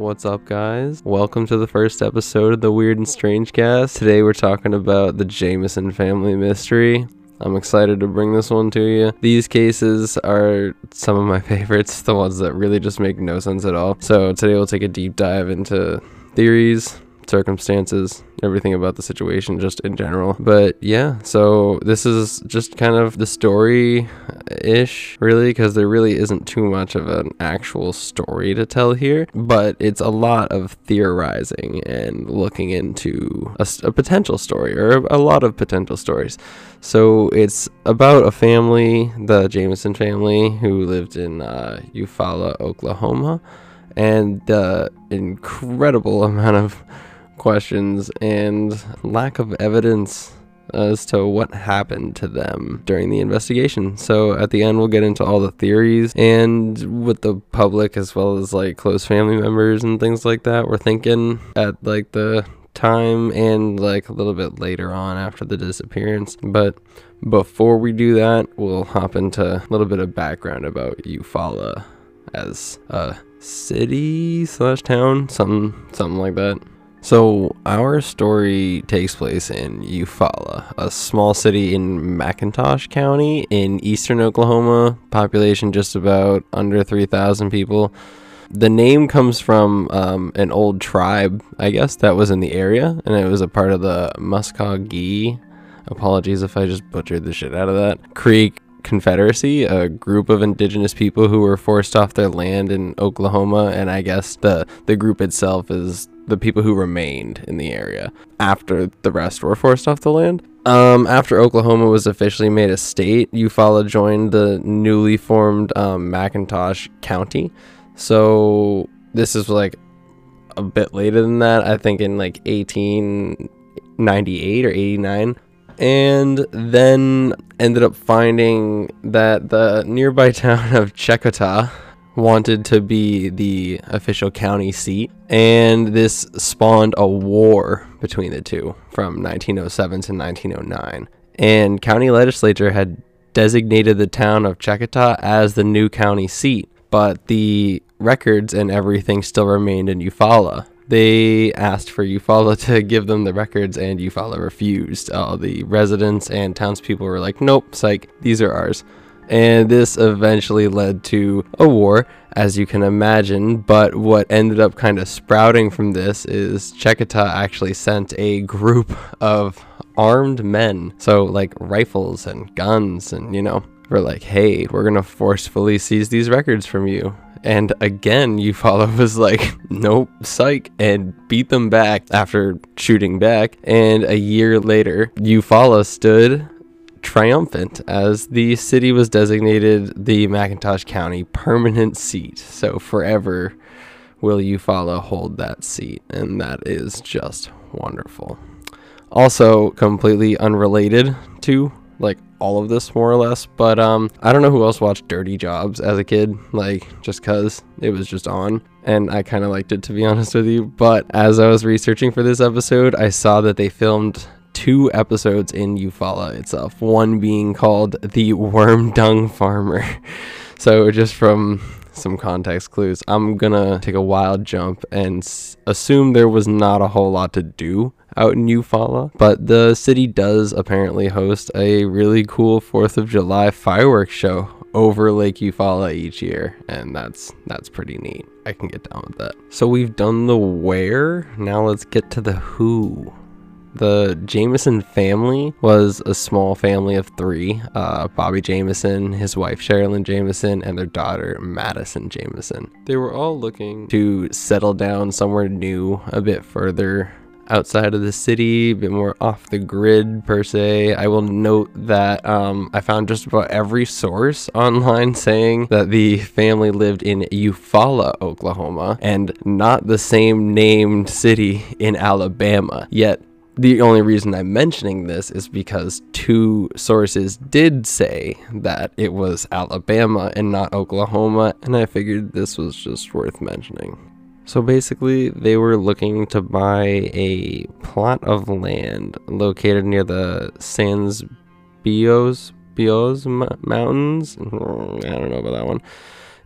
What's up, guys? Welcome to the first episode of the Weird and Strange Cast. Today we're talking about the Jamison family mystery. I'm excited to bring this one to you. These cases are some of my favorites, the ones that really just make no sense at all. So today we'll take a deep dive into theories, circumstances, everything about the situation just in general. But yeah, so this is just kind of the story ish, really, because there really isn't too much of an actual story to tell here, but it's a lot of theorizing and looking into a, a potential story or a, lot of potential stories. So it's about a family, the Jamison family, who lived in uh, Eufaula, Oklahoma, and the incredible amount of questions and lack of evidence as to what happened to them during the investigation. So at the end, we'll get into all the theories and with the public as well as like close family members and things like that. We're thinking at like the time and like a little bit later on after the disappearance. But before we do that, we'll hop into a little bit of background about Eufaula as a city slash town, something something like that. So, our story takes place in Eufaula, a small city in McIntosh County in eastern Oklahoma, population just about under 3,000 people. The name comes from um, an old tribe, I guess, that was in the area, and it was a part of the Muskogee. Apologies if I just butchered the shit out of that. Creek Confederacy, a group of indigenous people who were forced off their land in Oklahoma, and I guess the the group itself is the people who remained in the area after the rest were forced off the land. Um, after Oklahoma was officially made a state, Eufaula joined the newly formed um, McIntosh County. So this is like a bit later than that. I think in like 1898 or 89 and then ended up finding that the nearby town of Checotah wanted to be the official county seat, and this spawned a war between the two from 1907 to 1909. And county legislature had designated the town of Checotah as the new county seat, but the records and everything still remained in Eufaula they asked for Eufaula to give them the records, and Eufaula refused. All the residents and townspeople were like, nope, psych, these are ours. And this eventually led to a war, as you can imagine. But what ended up kind of sprouting from this is Checotah actually sent a group of armed men, so like rifles and guns, and you know, we're like, hey, we're gonna forcefully seize these records from you. And again, Eufaula was like, nope, psych, and beat them back after shooting back. And a year later, Eufaula stood triumphant as the city was designated the McIntosh County permanent seat. So forever will Eufaula hold that seat, and that is just wonderful. Also, completely unrelated to like all of this more or less. But um, I don't know who else watched Dirty Jobs as a kid, like just cause it was just on, and I kind of liked it to be honest with you. But as I was researching for this episode, I saw that they filmed two episodes in Eufaula itself. One being called the Worm Dung Farmer. so just from some context clues, I'm gonna take a wild jump and s- assume there was not a whole lot to do out in Eufaula, but the city does apparently host a really cool 4th of July fireworks show over Lake Eufaula each year, and that's that's pretty neat. I can get down with that. So we've done the where, now let's get to the who. The Jamison family was a small family of three uh, Bobby Jamison, his wife Sherilyn Jamison, and their daughter Madyson Jamison. They were all looking to settle down somewhere new, a bit further outside of the city, a bit more off the grid per se. I will note that um, I found just about every source online saying that the family lived in Eufaula, Oklahoma, and not the same named city in Alabama. Yet the only reason I'm mentioning this is because two sources did say that it was Alabama and not Oklahoma, and I figured this was just worth mentioning. So basically, they were looking to buy a plot of land located near the Sans Bios Bios Mountains. Mm, I don't know about that one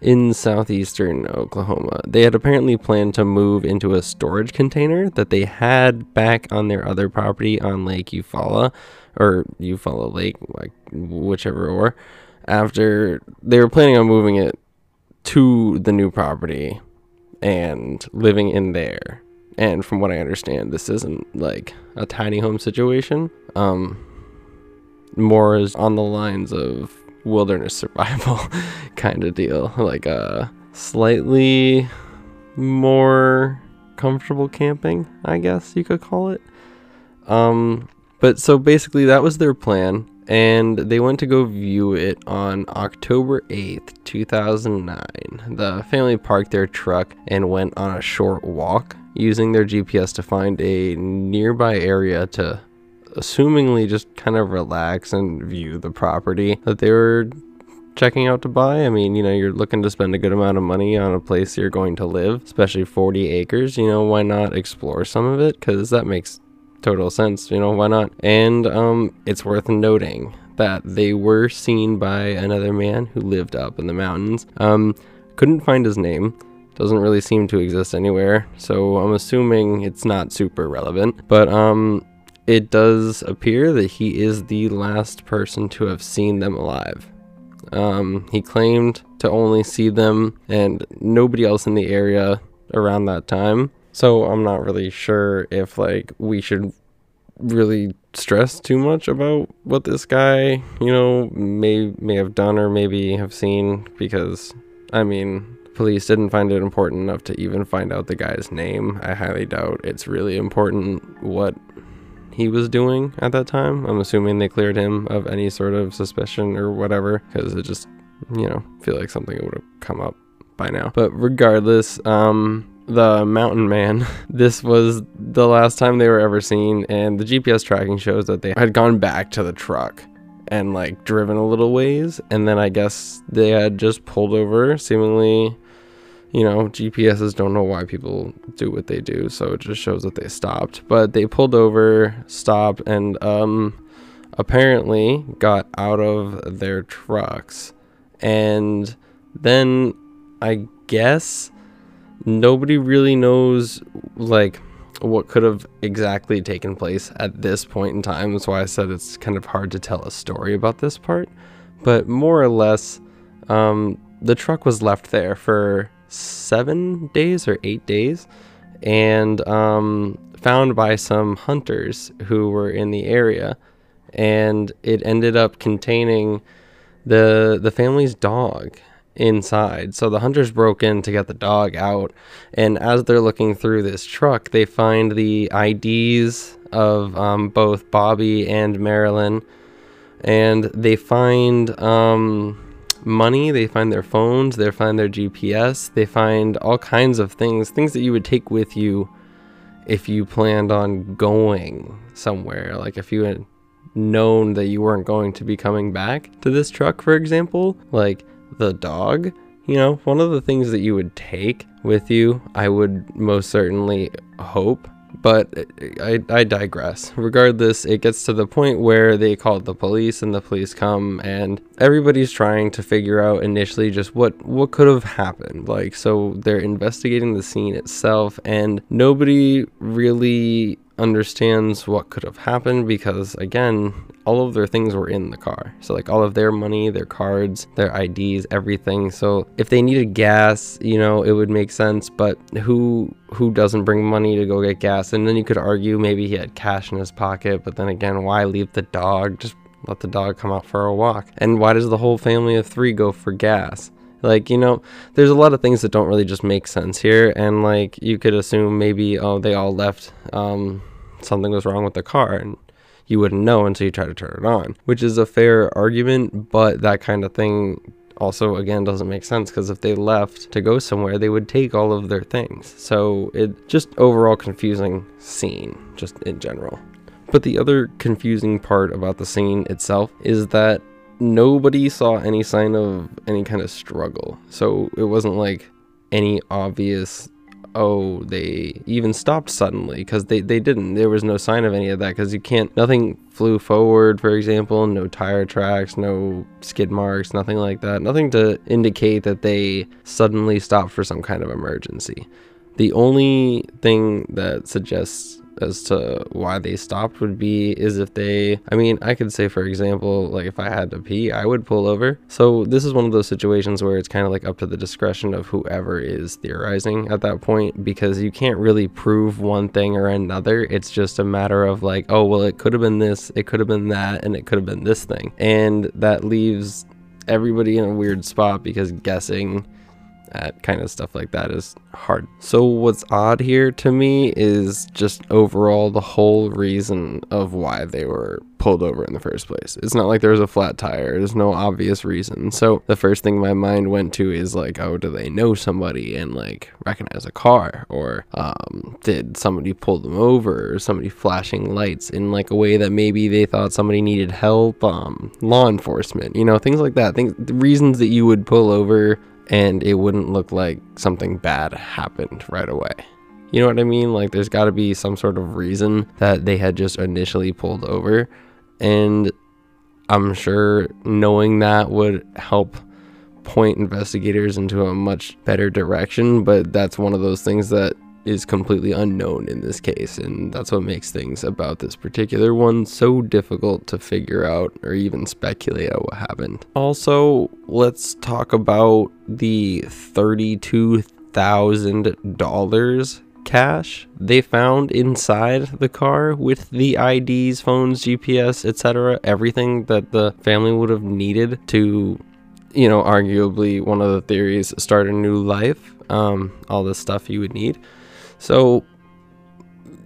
in southeastern Oklahoma. They had apparently planned to move into a storage container that they had back on their other property on Lake Eufaula or Eufaula Lake, like whichever or after they were planning on moving it to the new property and living in there. And from what I understand, this isn't like a tiny home situation. Um, more is on the lines of wilderness survival kind of deal, like a slightly more comfortable camping, I guess you could call it. Um, but so basically, that was their plan and they went to go view it on October 8th, 2009. The family parked their truck and went on a short walk using their GPS to find a nearby area to assumingly just kind of relax and view the property that they were checking out to buy. I mean, you know, you're looking to spend a good amount of money on a place you're going to live, especially 40 acres. You know, why not explore some of it? Because that makes total sense. You know, why not? And um, it's worth noting that they were seen by another man who lived up in the mountains. Um, couldn't find his name. Doesn't really seem to exist anywhere, so I'm assuming it's not super relevant. But um, it does appear that he is the last person to have seen them alive. Um, he claimed to only see them and nobody else in the area around that time. So I'm not really sure if like we should really stress too much about what this guy, you know, may may have done or maybe have seen because I mean, police didn't find it important enough to even find out the guy's name. I highly doubt it's really important what he was doing at that time. I'm assuming they cleared him of any sort of suspicion or whatever because it just, you know, feel like something would have come up by now. But regardless, um, the mountain man, this was the last time they were ever seen, and the GPS tracking shows that they had gone back to the truck and like driven a little ways, and then I guess they had just pulled over, seemingly. You know, GPSs don't know why people do what they do, so it just shows that they stopped. But they pulled over, stopped, and um, apparently got out of their trucks. And then I guess nobody really knows like what could have exactly taken place at this point in time. That's why I said it's kind of hard to tell a story about this part. But more or less, um, the truck was left there for seven days or eight days and um, found by some hunters who were in the area. And it ended up containing the the family's dog inside. So the hunters broke in to get the dog out. And as they're looking through this truck, they find the IDs of um, both Bobby and Marilyn. And they find um, money, they find their phones, they find their GPS, they find all kinds of things, things that you would take with you if you planned on going somewhere. Like if you had known that you weren't going to be coming back to this truck, for example, like the dog, you know, one of the things that you would take with you, I would most certainly hope. But I, I digress. Regardless, it gets to the point where they call the police and the police come and everybody's trying to figure out initially just what what could have happened. Like so they're investigating the scene itself and nobody really understands what could have happened because again all of their things were in the car. So like all of their money their cards their ids everything. So if they needed gas you know it would make sense but who who doesn't bring money to go get gas? And then you could argue maybe he had cash in his pocket but then again why leave the dog? Just let the dog come out for a walk. And why does the whole family of three go for gas like, you know, there's a lot of things that don't really just make sense here. And, like, you could assume maybe, oh, they all left, um, something was wrong with the car. And you wouldn't know until you try to turn it on, which is a fair argument. But that kind of thing also, again, doesn't make sense because if they left to go somewhere, they would take all of their things. So it just overall confusing scene, just in general. But the other confusing part about the scene itself is that nobody saw any sign of any kind of struggle. So it wasn't like any obvious oh, they even stopped suddenly because they, they didn't. There was no sign of any of that because you can't, nothing flew forward, for example, no tire tracks, no skid marks, nothing like that. Nothing to indicate that they suddenly stopped for some kind of emergency. The only thing that suggests as to why they stopped would be is if they I mean I could say for example like if I had to pee I would pull over. So this is one of those situations where it's kind of like up to the discretion of whoever is theorizing at that point because you can't really prove one thing or another. It's just a matter of like oh well it could have been this it could have been that and it could have been this thing. And that leaves everybody in a weird spot because guessing at kind of stuff like that is hard. So what's odd here to me is just overall the whole reason of why they were pulled over in the first place. It's not like there was a flat tire. There's no obvious reason. So the first thing my mind went to is like, oh, do they know somebody and like recognize a car, or um, did somebody pull them over, or somebody flashing lights in like a way that maybe they thought somebody needed help, um, law enforcement, you know, things like that. Things, reasons that you would pull over and it wouldn't look like something bad happened right away. You know what I mean? Like there's got to be some sort of reason that they had just initially pulled over and I'm sure knowing that would help point investigators into a much better direction, but that's one of those things that is completely unknown in this case, and that's what makes things about this particular one so difficult to figure out or even speculate out what happened. Also, let's talk about the $32,000 cash they found inside the car with the IDs, phones, GPS, etc. Everything that the family would have needed to, you know, arguably one of the theories start a new life. Um, all the stuff you would need. So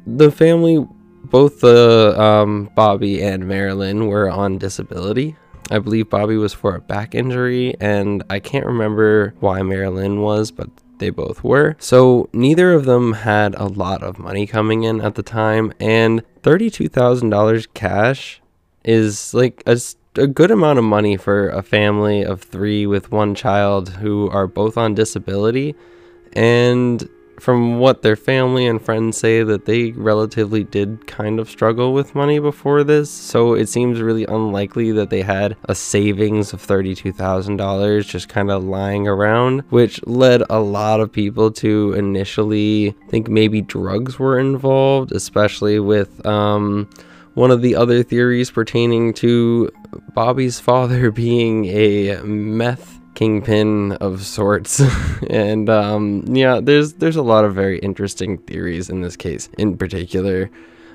the family, both the um, Bobby and Marilyn, were on disability. I believe Bobby was for a back injury, and I can't remember why Marilyn was, but they both were. So neither of them had a lot of money coming in at the time, and $32,000 cash is like a, a good amount of money for a family of three with one child who are both on disability. And from what their family and friends say that they relatively did kind of struggle with money before this. So it seems really unlikely that they had a savings of $32,000 just kind of lying around which led a lot of people to initially think maybe drugs were involved especially with um, one of the other theories pertaining to Bobby's father being a meth kingpin of sorts. And um, yeah there's there's a lot of very interesting theories in this case in particular.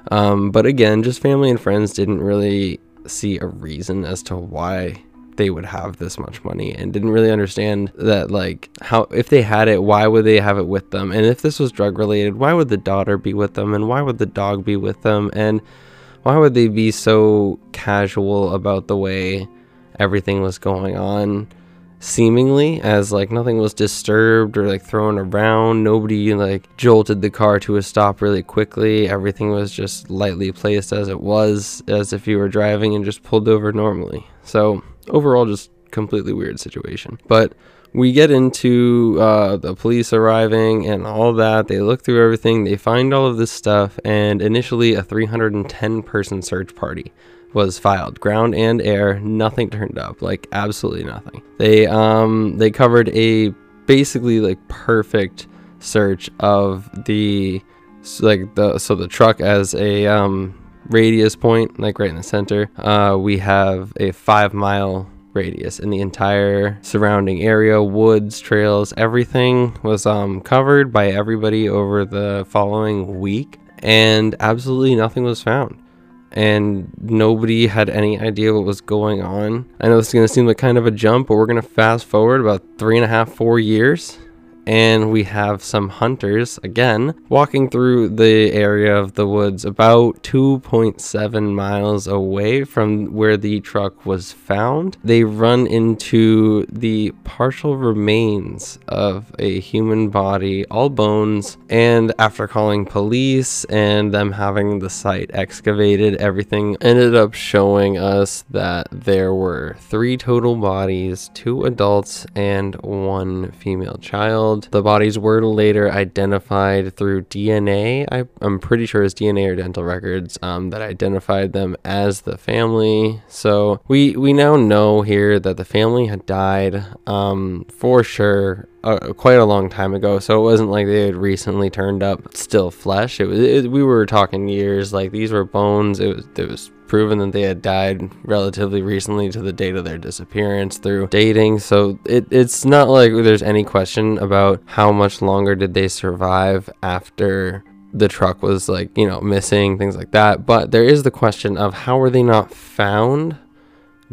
Um, but again just family and friends didn't really see a reason as to why they would have this much money and didn't really understand that like how if they had it why would they have it with them? And if this was drug related why would the daughter be with them? And why would the dog be with them? And why would they be so casual about the way everything was going on seemingly as like nothing was disturbed or like thrown around. Nobody like jolted the car to a stop really quickly. Everything was just lightly placed as it was as if you were driving and just pulled over normally. So overall just completely weird situation. But we get into uh, the police arriving and all that. They look through everything, they find all of this stuff, and initially a 310 person search party was filed. Ground and air nothing turned up like absolutely nothing. They um they covered a basically like perfect search of the like the so the truck as a um radius point like right in the center. Uh we have a five mile radius in the entire surrounding area woods trails everything was um covered by everybody over the following week and absolutely nothing was found and nobody had any idea what was going on. I know this is going to seem like kind of a jump, but we're going to fast forward about three and a half, four years and we have some hunters again walking through the area of the woods about 2.7 miles away from where the truck was found. They run into the partial remains of a human body, all bones, and after calling police and them having the site excavated, everything ended up showing us that there were three total bodies, two adults and one female child The bodies were later identified through DNA. I, am pretty sure it's DNA or dental records um, that identified them as the family. So we we now know here that the family had died um, for sure uh, quite a long time ago. So it wasn't like they had recently turned up still flesh. It was it, we were talking years. Like these were bones. It was it was proven that they had died relatively recently to the date of their disappearance through dating. So it, it's not like there's any question about how much longer did they survive after the truck was like, you know, missing, things like that. But there is the question of how were they not found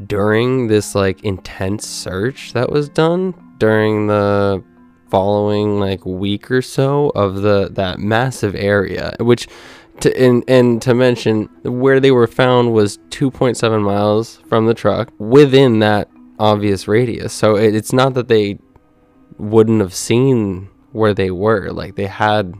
during this like intense search that was done during the following like week or so of the that massive area which to and, and to mention where they were found was 2.7 miles from the truck within that obvious radius. So it, it's not that they wouldn't have seen where they were. Like they had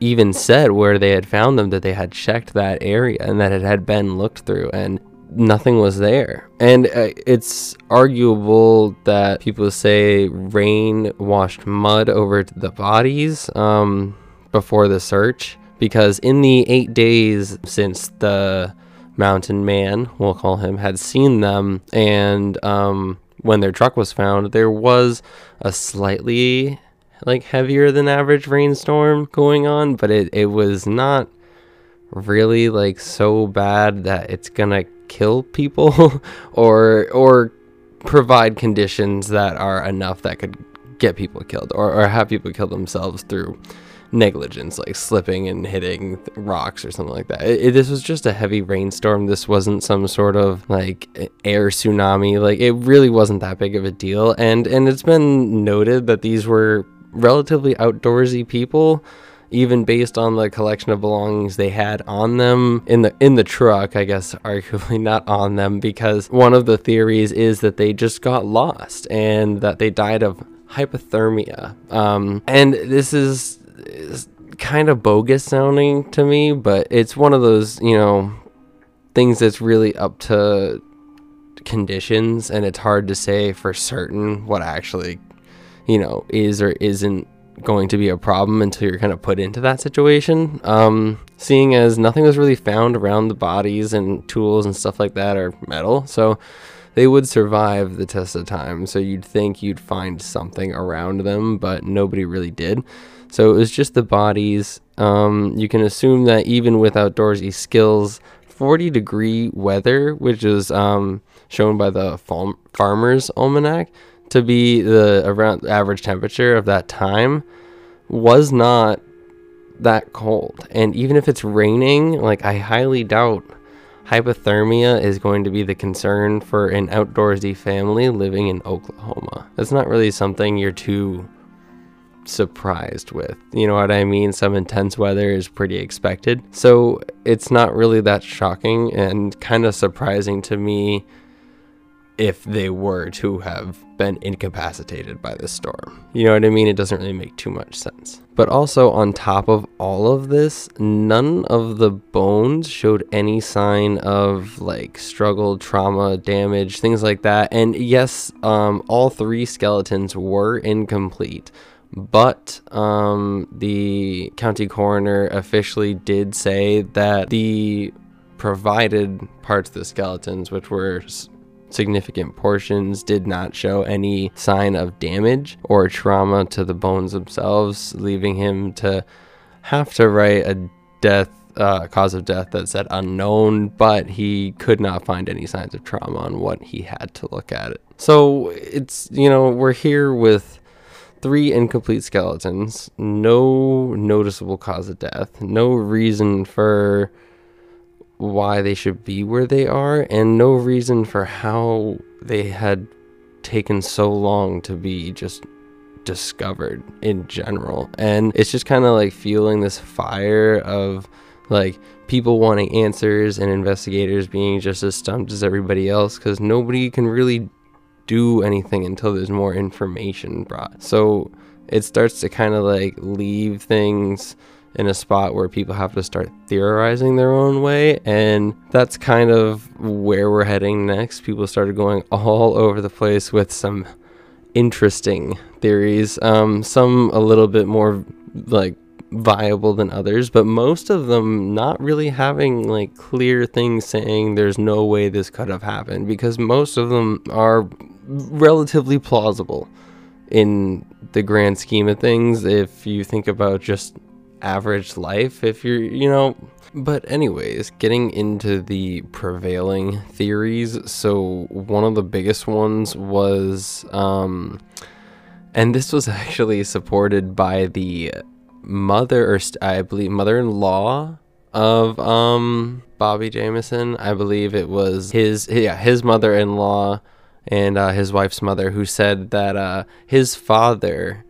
even said where they had found them that they had checked that area and that it had been looked through and nothing was there. And uh, it's arguable that people say rain washed mud over the bodies um, before the search because in the eight days since the mountain man, we'll call him, had seen them, and um, when their truck was found, there was a slightly like heavier than average rainstorm going on, but it, it was not really like so bad that it's gonna kill people or or provide conditions that are enough that could get people killed or, or have people kill themselves through negligence, like slipping and hitting rocks or something like that. It, it, this was just a heavy rainstorm. This wasn't some sort of like air tsunami. Like it really wasn't that big of a deal. And and it's been noted that these were relatively outdoorsy people even based on the collection of belongings they had on them in the in the truck i guess arguably not on them because one of the theories is that they just got lost and that they died of hypothermia um, and this is is kind of bogus sounding to me, but it's one of those, you know, things that's really up to conditions and it's hard to say for certain what actually, you know, is or isn't going to be a problem until you're kind of put into that situation. Um, seeing as nothing was really found around the bodies and tools and stuff like that are metal, so they would survive the test of time. So you'd think you'd find something around them, but nobody really did. So it was just the bodies. Um, you can assume that even with outdoorsy skills, 40 degree weather, which is um, shown by the farm- Farmer's Almanac to be the around average temperature of that time, was not that cold. And even if it's raining, like I highly doubt hypothermia is going to be the concern for an outdoorsy family living in Oklahoma. That's not really something you're too surprised with. You know what I mean? Some intense weather is pretty expected. So it's not really that shocking and kind of surprising to me if they were to have been incapacitated by this storm. You know what I mean? It doesn't really make too much sense. But also, on top of all of this, none of the bones showed any sign of like struggle, trauma, damage, things like that. And yes, um, all three skeletons were incomplete but um, the county coroner officially did say that the provided parts of the skeletons, which were significant portions, did not show any sign of damage or trauma to the bones themselves, leaving him to have to write a death uh, cause of death that said unknown, but he could not find any signs of trauma on what he had to look at it. So it's, you know, we're here with three incomplete skeletons, no noticeable cause of death, no reason for why they should be where they are, and no reason for how they had taken so long to be just discovered in general. And it's just kind of like feeling this fire of like people wanting answers and investigators being just as stumped as everybody else because nobody can really do anything until there's more information brought. So it starts to kind of like leave things in a spot where people have to start theorizing their own way. And that's kind of where we're heading next. People started going all over the place with some interesting theories. Um, some a little bit more like viable than others, but most of them not really having like clear things saying there's no way this could have happened because most of them are relatively plausible in the grand scheme of things if you think about just average life if you're you know but anyways getting into the prevailing theories so one of the biggest ones was um and this was actually supported by the mother or st- I believe mother-in-law of um Bobby Jamison. I believe it was his yeah, his mother-in-law and uh, his wife's mother who said that uh, his father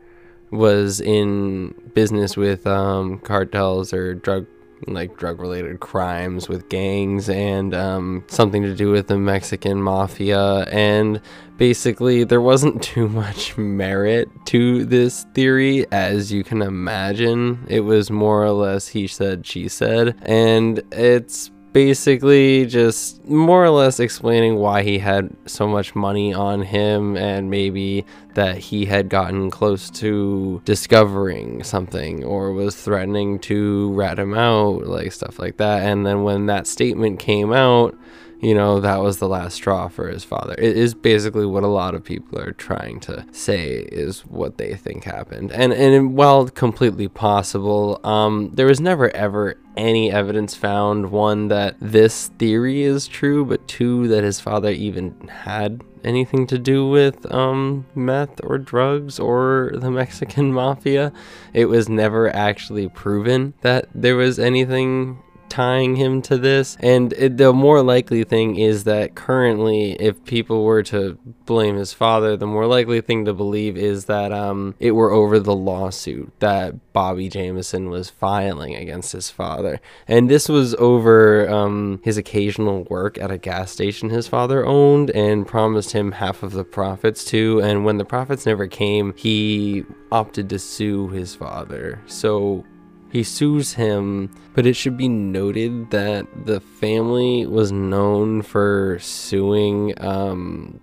was in business with um, cartels or drug like drug related crimes with gangs and um, something to do with the Mexican mafia. And basically, there wasn't too much merit to this theory, as you can imagine. It was more or less he said, she said. And it's basically just more or less explaining why he had so much money on him and maybe that he had gotten close to discovering something or was threatening to rat him out, like stuff like that. And then when that statement came out, you know, that was the last straw for his father. It is basically what a lot of people are trying to say is what they think happened. And and while completely possible, um, there was never ever any evidence found one that this theory is true, but two that his father even had anything to do with um, meth or drugs or the Mexican mafia. It was never actually proven that there was anything tying him to this. And it, the more likely thing is that currently, if people were to blame his father, the more likely thing to believe is that um, it were over the lawsuit that Bobby Jamison was filing against his father. And this was over um, his occasional work at a gas station his father owned and promised him half of the profits too. And when the profits never came, he opted to sue his father. So he sues him, but it should be noted that the family was known for suing um,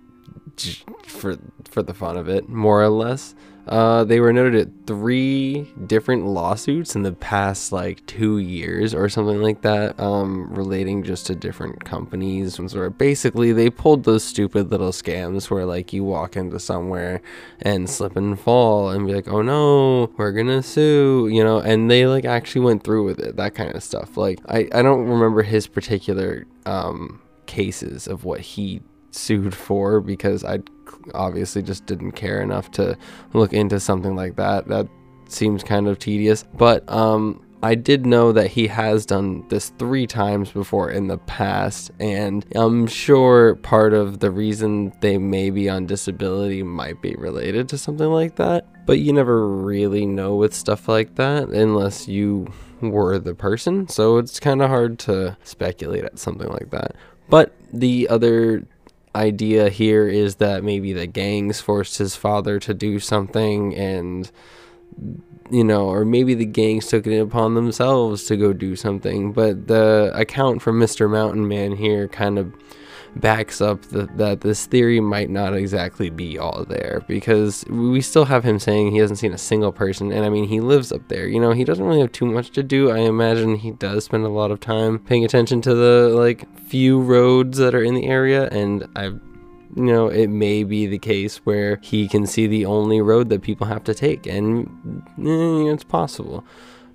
for for the fun of it, more or less. Uh, they were noted at three different lawsuits in the past like two years or something like that, um, relating just to different companies. Where basically they pulled those stupid little scams where like you walk into somewhere and slip and fall and be like, oh no, we're gonna sue, you know, and they like actually went through with it, that kind of stuff. Like I, I don't remember his particular um, cases of what he sued for because I obviously just didn't care enough to look into something like that. That seems kind of tedious. But um, I did know that he has done this three times before in the past, and I'm sure part of the reason they may be on disability might be related to something like that. But you never really know with stuff like that unless you were the person, so it's kind of hard to speculate at something like that. But the other idea here is that maybe the gangs forced his father to do something and you know or maybe the gangs took it upon themselves to go do something but the account from Mr. Mountain Man here kind of backs up the, that this theory might not exactly be all there because we still have him saying he hasn't seen a single person and I mean he lives up there you know he doesn't really have too much to do I imagine he does spend a lot of time paying attention to the like few roads that are in the area and I've you know, it may be the case where he can see the only road that people have to take, and eh, it's possible.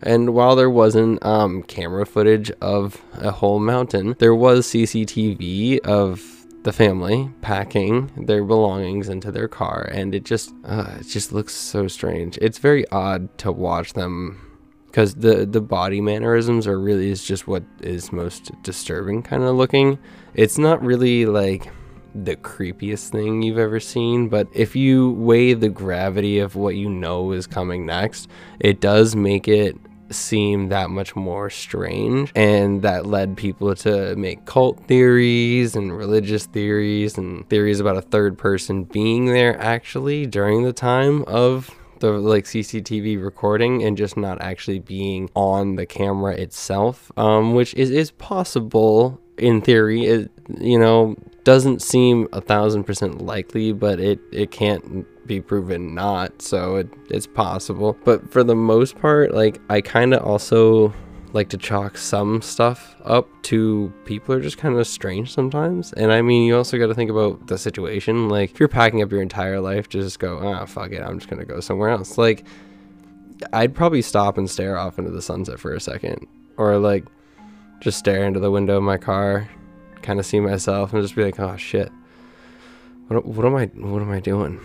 And while there wasn't um, camera footage of a whole mountain, there was CCTV of the family packing their belongings into their car, and it just uh, it just looks so strange. It's very odd to watch them because the the body mannerisms are really is just what is most disturbing kind of looking. It's not really like the creepiest thing you've ever seen, but if you weigh the gravity of what you know is coming next, it does make it seem that much more strange and that led people to make cult theories and religious theories and theories about a third person being there actually during the time of the like CCTV recording and just not actually being on the camera itself um, which is is possible in theory. It, you know doesn't seem a thousand percent likely, but it, it can't be proven not, so it, it's possible. But for the most part, like I kind of also like to chalk some stuff up to people are just kind of strange sometimes. And I mean, you also got to think about the situation. Like, if you're packing up your entire life, just go, ah, fuck it, I'm just gonna go somewhere else. Like, I'd probably stop and stare off into the sunset for a second, or like just stare into the window of my car, kind of see myself, and just be like, oh shit, what, what am I, what am I doing?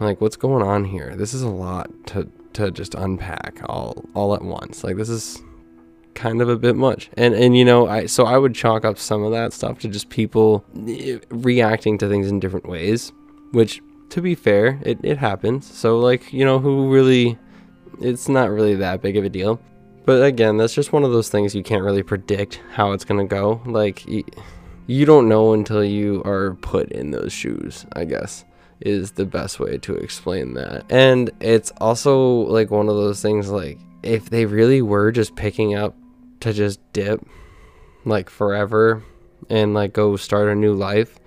Like, what's going on here? This is a lot to to just unpack all all at once. Like, this is kind of a bit much. And and you know, I so I would chalk up some of that stuff to just people eh, reacting to things in different ways, which to be fair, it, it happens. So like, you know, who really it's not really that big of a deal. But again, that's just one of those things you can't really predict how it's going to go. Like, you, don't know until you are put in those shoes, I guess, is the best way to explain that. And it's also like one of those things, like, if they really were just picking up to just dip, like, forever and, like, go start a new life.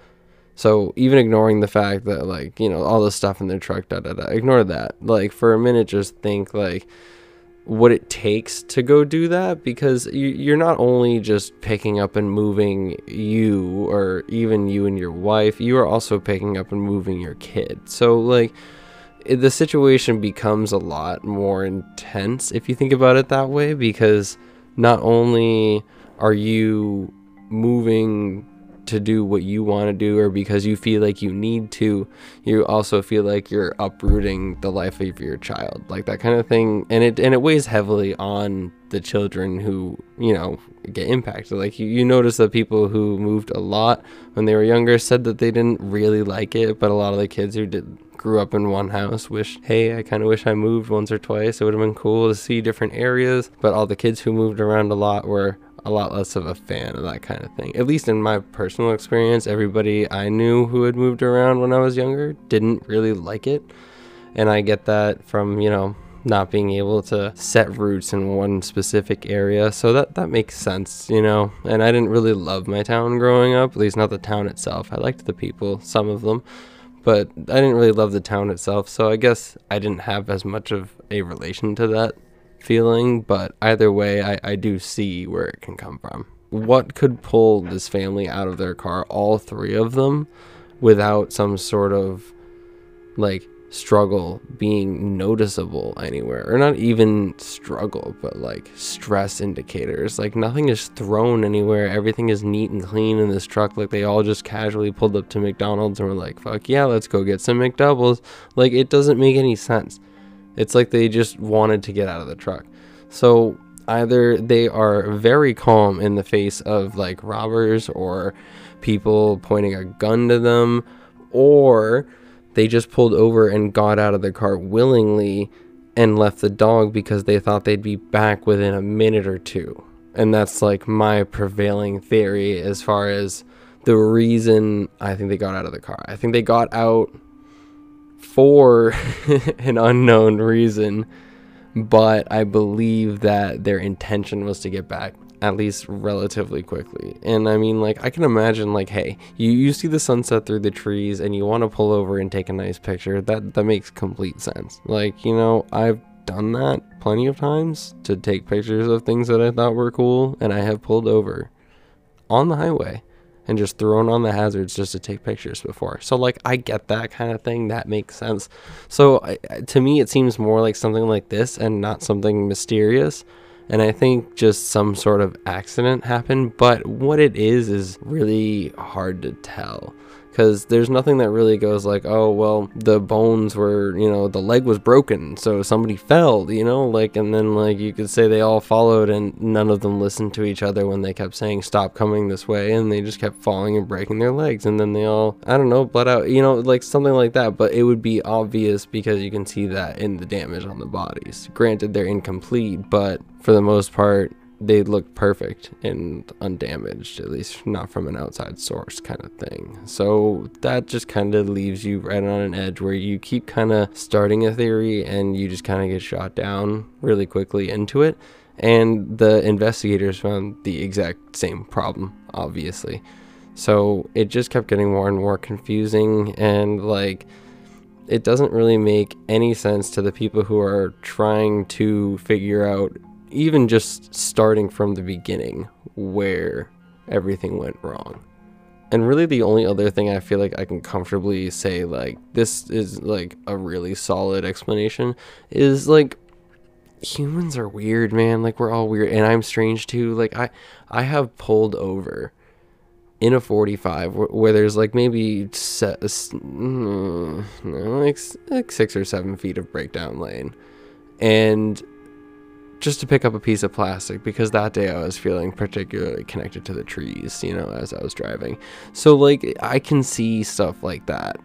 So even ignoring the fact that like you know all the stuff in their truck, da da da, ignore that. Like for a minute, just think like what it takes to go do that because you, are not only just picking up and moving you or even you and your wife you are also picking up and moving your kid. So like the situation becomes a lot more intense if you think about it that way because not only are you moving to do what you want to do or because you feel like you need to, you also feel like you're uprooting the life of your child, like that kind of thing. And it and it weighs heavily on the children who you know get impacted. Like you, you notice that people who moved a lot when they were younger said that they didn't really like it, but a lot of the kids who did grew up in one house wish hey i kind of wish i moved once or twice it would have been cool to see different areas but all the kids who moved around a lot were a lot less of a fan of that kind of thing. At least in my personal experience, everybody I knew who had moved around when I was younger didn't really like it. And I get that from, you know, not being able to set roots in one specific area. So that that makes sense, you know. And I didn't really love my town growing up, at least not the town itself. I liked the people, some of them, but I didn't really love the town itself. So I guess I didn't have as much of a relation to that feeling, but either way, I, I do see where it can come from. What could pull this family out of their car, all three of them, without some sort of like struggle being noticeable anywhere? Or not even struggle, but like stress indicators. Like nothing is thrown anywhere, everything is neat and clean in this truck. Like they all just casually pulled up to McDonald's and were like, fuck yeah, let's go get some McDoubles. Like it doesn't make any sense. It's like they just wanted to get out of the truck. So either they are very calm in the face of like robbers or people pointing a gun to them, or they just pulled over and got out of the car willingly and left the dog because they thought they'd be back within a minute or two. And that's like my prevailing theory as far as the reason I think they got out of the car. I think they got out for an unknown reason, but I believe that their intention was to get back at least relatively quickly. And I mean, like, I can imagine, like, hey, you, you see the sunset through the trees and you want to pull over and take a nice picture. That, that makes complete sense. Like, you know, I've done that plenty of times to take pictures of things that I thought were cool, and I have pulled over on the highway and just thrown on the hazards just to take pictures before. So like I get that kind of thing. That makes sense. So I, to me, it seems more like something like this and not something mysterious. And I think just some sort of accident happened. But what it is is really hard to tell because there's nothing that really goes like, oh, well, the bones were, you know, the leg was broken, so somebody fell, you know, like, and then, like, you could say they all followed and none of them listened to each other when they kept saying, stop coming this way, and they just kept falling and breaking their legs, and then they all, I don't know, bled out, you know, like something like that, but it would be obvious because you can see that in the damage on the bodies. Granted, they're incomplete, but for the most part, they look perfect and undamaged, at least not from an outside source kind of thing. So that just kind of leaves you right on an edge where you keep kind of starting a theory and you just kind of get shot down really quickly into it. And the investigators found the exact same problem, obviously. So it just kept getting more and more confusing and like it doesn't really make any sense to the people who are trying to figure out even just starting from the beginning where everything went wrong. And really the only other thing I feel like I can comfortably say like this is like a really solid explanation is like humans are weird, man. Like we're all weird and I'm strange too. Like I I have pulled over in a 45 where, where there's like maybe mm, like, like 6 or 7 feet of breakdown lane. And just to pick up a piece of plastic because that day I was feeling particularly connected to the trees, you know, as I was driving. So like I can see stuff like that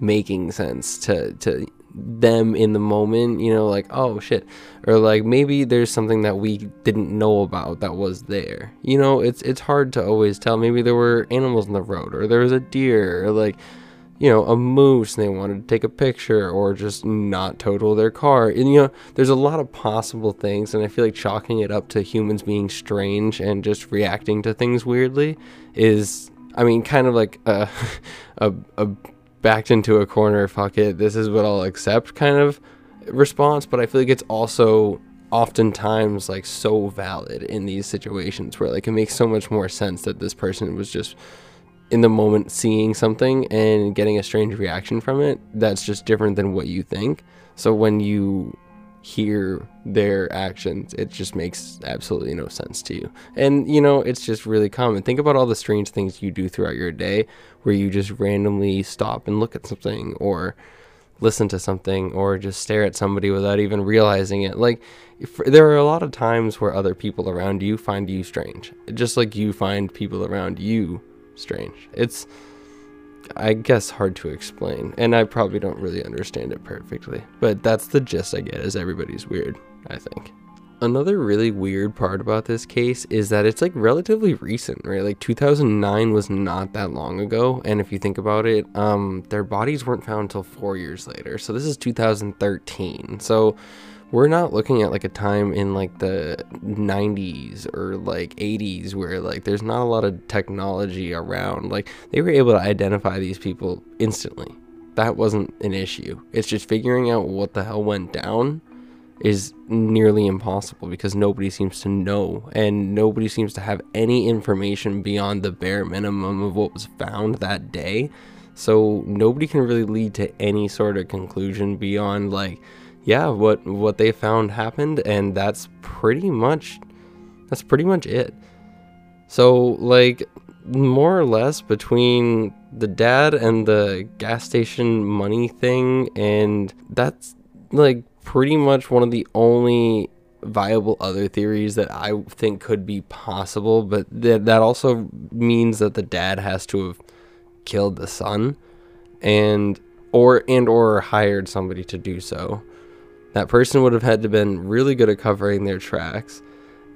making sense to to them in the moment, you know, like oh shit, or like maybe there's something that we didn't know about that was there. You know, it's it's hard to always tell. Maybe there were animals in the road or there was a deer or like you know, a moose and they wanted to take a picture or just not total their car. And, you know, there's a lot of possible things. And I feel like chalking it up to humans being strange and just reacting to things weirdly is, I mean, kind of like a, a, a backed into a corner, fuck it, this is what I'll accept kind of response. But I feel like it's also oftentimes like so valid in these situations where like it makes so much more sense that this person was just in the moment seeing something and getting a strange reaction from it that's just different than what you think. So when you hear their actions, it just makes absolutely no sense to you. And you know, it's just really common. Think about all the strange things you do throughout your day where you just randomly stop and look at something or listen to something or just stare at somebody without even realizing it. Like if, there are a lot of times where other people around you find you strange, just like you find people around you strange. It's, I guess, hard to explain, and I probably don't really understand it perfectly. But that's the gist I get, is everybody's weird, I think. Another really weird part about this case is that it's like relatively recent, right? Like 2009 was not that long ago, and if you think about it, um, their bodies weren't found until four years later. So this is 2013. So we're not looking at like a time in like the 90s or like 80s where like there's not a lot of technology around. Like they were able to identify these people instantly. That wasn't an issue. It's just figuring out what the hell went down is nearly impossible because nobody seems to know and nobody seems to have any information beyond the bare minimum of what was found that day. So nobody can really lead to any sort of conclusion beyond like yeah, what what they found happened, and that's pretty much that's pretty much it. So like more or less between the dad and the gas station money thing, and that's like pretty much one of the only viable other theories that I think could be possible, but that that also means that the dad has to have killed the son and or and or hired somebody to do so. That person would have had to been really good at covering their tracks.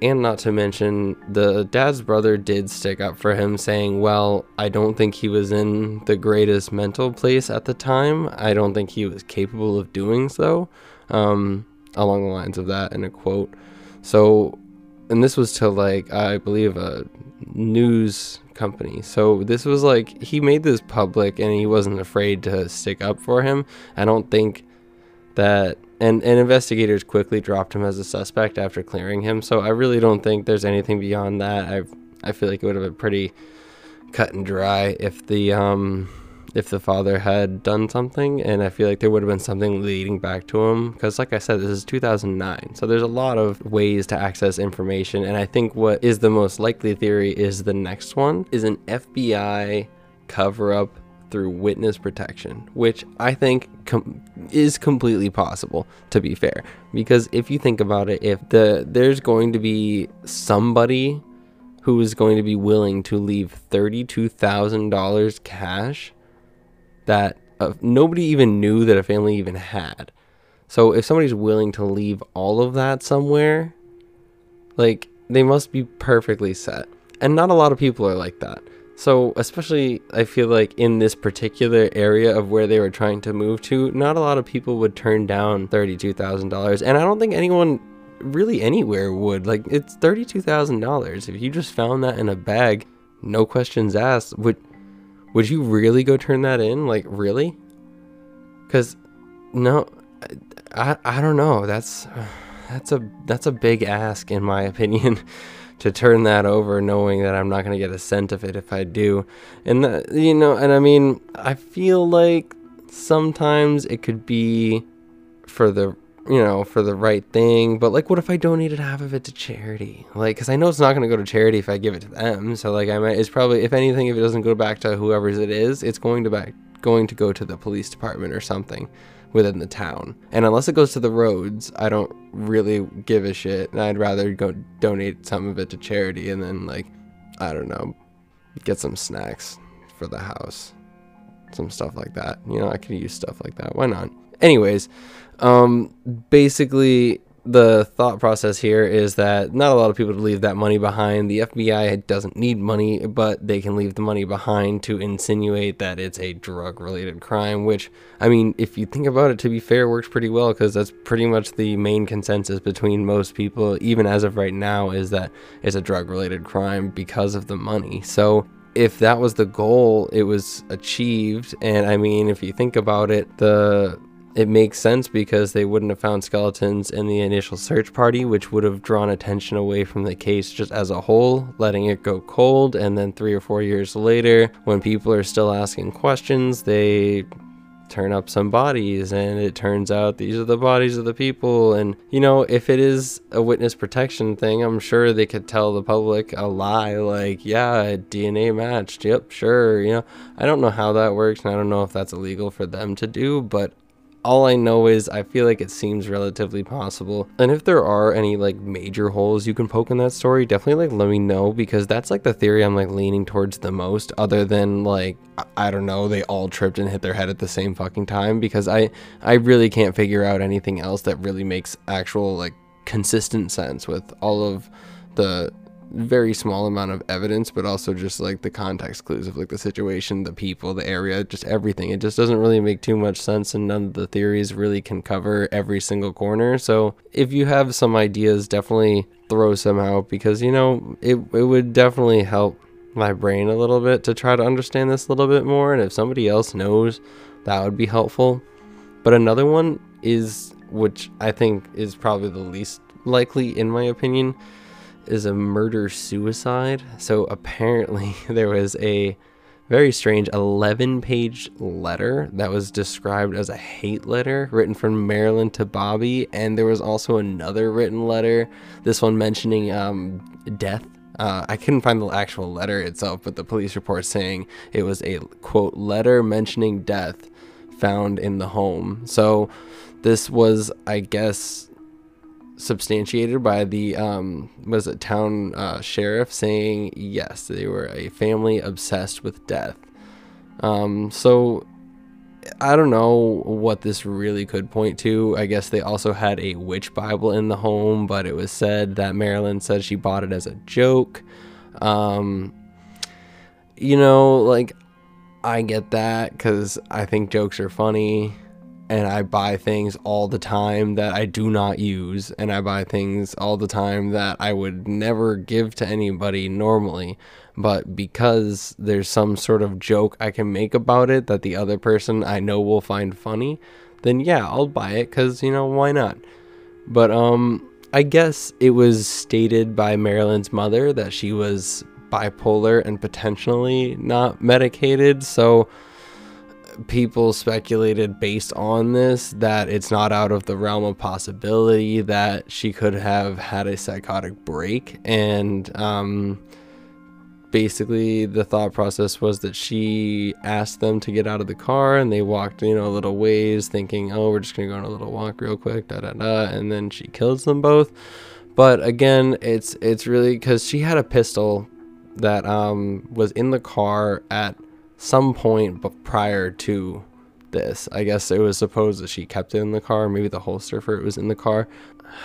And not to mention, the dad's brother did stick up for him, saying, Well, I don't think he was in the greatest mental place at the time. I don't think he was capable of doing so. Um, along the lines of that in a quote. So, and this was to like, I believe, a news company. So, this was like, he made this public and he wasn't afraid to stick up for him. I don't think that and and investigators quickly dropped him as a suspect after clearing him. So I really don't think there's anything beyond that. I I feel like it would have been pretty cut and dry if the um if the father had done something and i feel like there would have been something leading back to him because like i said this is 2009 so there's a lot of ways to access information and i think what is the most likely theory is the next one is an fbi cover up through witness protection, which I think com- is completely possible to be fair. Because if you think about it, if the there's going to be somebody who is going to be willing to leave $32,000 cash that uh, nobody even knew that a family even had. So if somebody's willing to leave all of that somewhere, like they must be perfectly set. And not a lot of people are like that. So, especially, I feel like in this particular area of where they were trying to move to, not a lot of people would turn down $32,000. And I don't think anyone really anywhere would. Like, it's $32,000. If you just found that in a bag, no questions asked. Would would you really go turn that in? Like really? Cuz no I I don't know. That's that's a that's a big ask in my opinion to turn that over knowing that I'm not going to get a cent of it if I do. And you know, and I mean, I feel like sometimes it could be for the you know, for the right thing. But like, what if I donated half of it to charity? Like, because I know it's not going to go to charity if I give it to them. So like, I might. It's probably, if anything, if it doesn't go back to whoever's it is, it's going to back going to go to the police department or something within the town. And unless it goes to the roads, I don't really give a shit. And I'd rather go donate some of it to charity and then, like, I don't know, get some snacks for the house. Some stuff like that. You know, I could use stuff like that. Why not? Anyways, um, basically, the thought process here is that not a lot of people leave that money behind. The FBI doesn't need money, but they can leave the money behind to insinuate that it's a drug related crime, which, I mean, if you think about it, to be fair, works pretty well because that's pretty much the main consensus between most people, even as of right now, is that it's a drug related crime because of the money. So, if that was the goal, it was achieved. And I mean, if you think about it, the it makes sense because they wouldn't have found skeletons in the initial search party, which would have drawn attention away from the case just as a whole, letting it go cold. And then three or four years later, when people are still asking questions, they turn up some bodies. And it turns out these are the bodies of the people. And you know if it is a witness protection thing i'm sure they could tell the public a lie like yeah dna matched. Yep sure you know. I don't know how that works and i don't know if that's illegal for them to do but all I know is I feel like it seems relatively possible. And if there are any like major holes you can poke in that story, definitely like let me know because that's like the theory I'm like leaning towards the most other than like I don't know, they all tripped and hit their head at the same fucking time because I I really can't figure out anything else that really makes actual like consistent sense with all of the very small amount of evidence, but also just like the context clues of like the situation, the people, the area, just everything. It just doesn't really make too much sense, and none of the theories really can cover every single corner. So if you have some ideas, definitely throw some out because you know it it would definitely help my brain a little bit to try to understand this a little bit more. And if somebody else knows, that would be helpful. But another one is, which I think is probably the least likely in my opinion is a murder suicide. So apparently, there was a very strange 11 page letter that was described as a hate letter written from Marilyn to Bobby. And there was also another written letter, this one mentioning um, death. Uh, I couldn't find the actual letter itself, but the police report saying it was a quote letter mentioning death found in the home. So this was, I guess, substantiated by the um, was it town uh, sheriff saying yes they were a family obsessed with death. Um, so i don't know what this really could point to. I guess they also had a witch bible in the home but it was said that marilyn said she bought it as a joke. Um, you know like i get that because i think jokes are funny and I buy things all the time that I do not use, and I buy things all the time that I would never give to anybody normally. But because there's some sort of joke I can make about it that the other person I know will find funny, then yeah, I'll buy it because, you know, why not? But, um, I guess it was stated by Marilyn's mother that she was bipolar and potentially not medicated, so people speculated based on this that it's not out of the realm of possibility that she could have had a psychotic break. And um, basically the thought process was that she asked them to get out of the car and they walked you know a little ways thinking oh we're just gonna go on a little walk real quick da da da and then she kills them both. But again it's it's really because she had a pistol that um, was in the car at some point prior to this. I guess it was supposed that she kept it in the car, maybe the holster for it was in the car.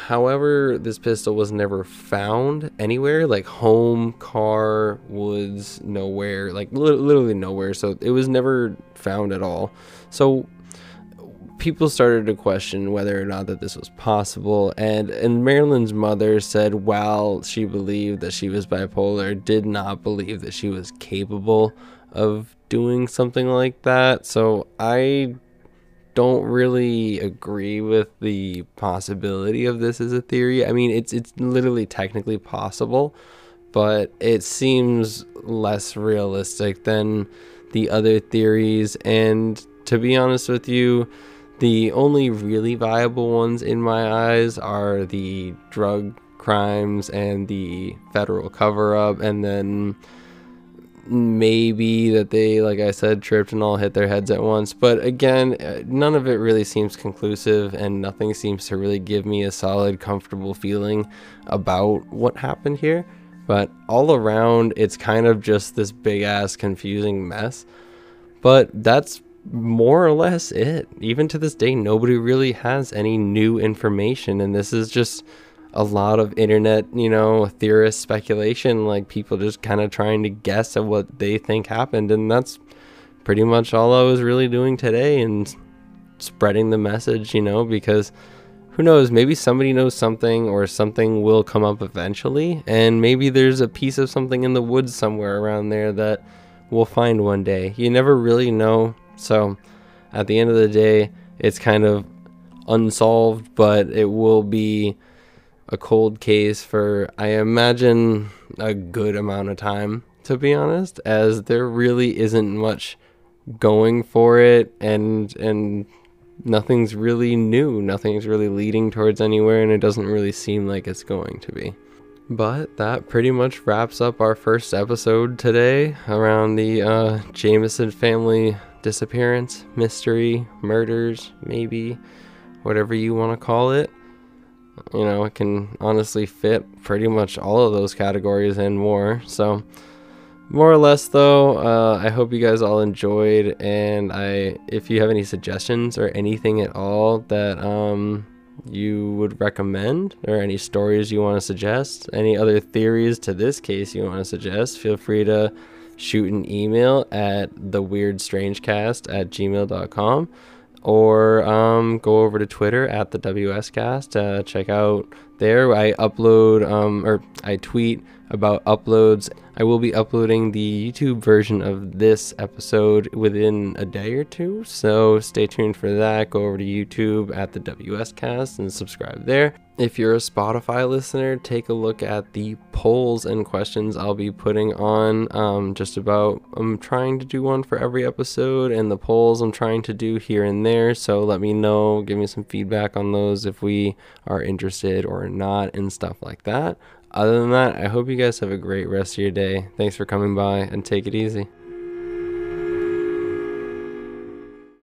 However, this pistol was never found anywhere, like home, car, woods, nowhere, like li- literally nowhere. So it was never found at all. So people started to question whether or not that this was possible and and Marilyn's mother said while she believed that she was bipolar did not believe that she was capable of doing something like that. So I don't really agree with the possibility of this as a theory. I mean it's it's literally technically possible but it seems less realistic than the other theories. And to be honest with you the only really viable ones in my eyes are the drug crimes and the federal cover up, and then maybe that they, like I said, tripped and all hit their heads at once. But again, uh, none of it really seems conclusive, and nothing seems to really give me a solid, comfortable feeling about what happened here. But all around, it's kind of just this big ass confusing mess. But that's more or less it. Even to this day, nobody really has any new information, and this is just a lot of internet, you know, theorist speculation, like people just kind of trying to guess at what they think happened, and that's pretty much all I was really doing today and spreading the message, you know, because who knows, maybe somebody knows something or something will come up eventually, and maybe there's a piece of something in the woods somewhere around there that we'll find one day. You never really know so at the end of the day, it's kind of unsolved, but it will be a cold case for, I imagine, a good amount of time, to be honest, as there really isn't much going for it and and nothing's really new nothing's really leading towards anywhere and it doesn't really seem like it's going to be but that pretty much wraps up our first episode today around the uh, Jamison family disappearance, mystery, murders, maybe, whatever you want to call it. You know, it can honestly fit pretty much all of those categories and more. So, more or less, though, uh, I hope you guys all enjoyed. And I, if you have any suggestions or anything at all that um, you would recommend, or any stories you want to suggest, any other theories to this case you want to suggest, feel free to shoot an email at theweirdstrangecast at gmail.com or um, go over to Twitter at the WScast. Uh, check out there. I upload um, or I tweet about uploads. I will be uploading the YouTube version of this episode within a day or two, so stay tuned for that. Go over to YouTube at the WScast and subscribe there. If you're a Spotify listener, take a look at the polls and questions I'll be putting on. Um, just about, I'm trying to do one for every episode, and the polls I'm trying to do here and there. So let me know, give me some feedback on those if we are interested or not, and stuff like that. Other than that, I hope you guys have a great rest of your day. Thanks for coming by, and take it easy.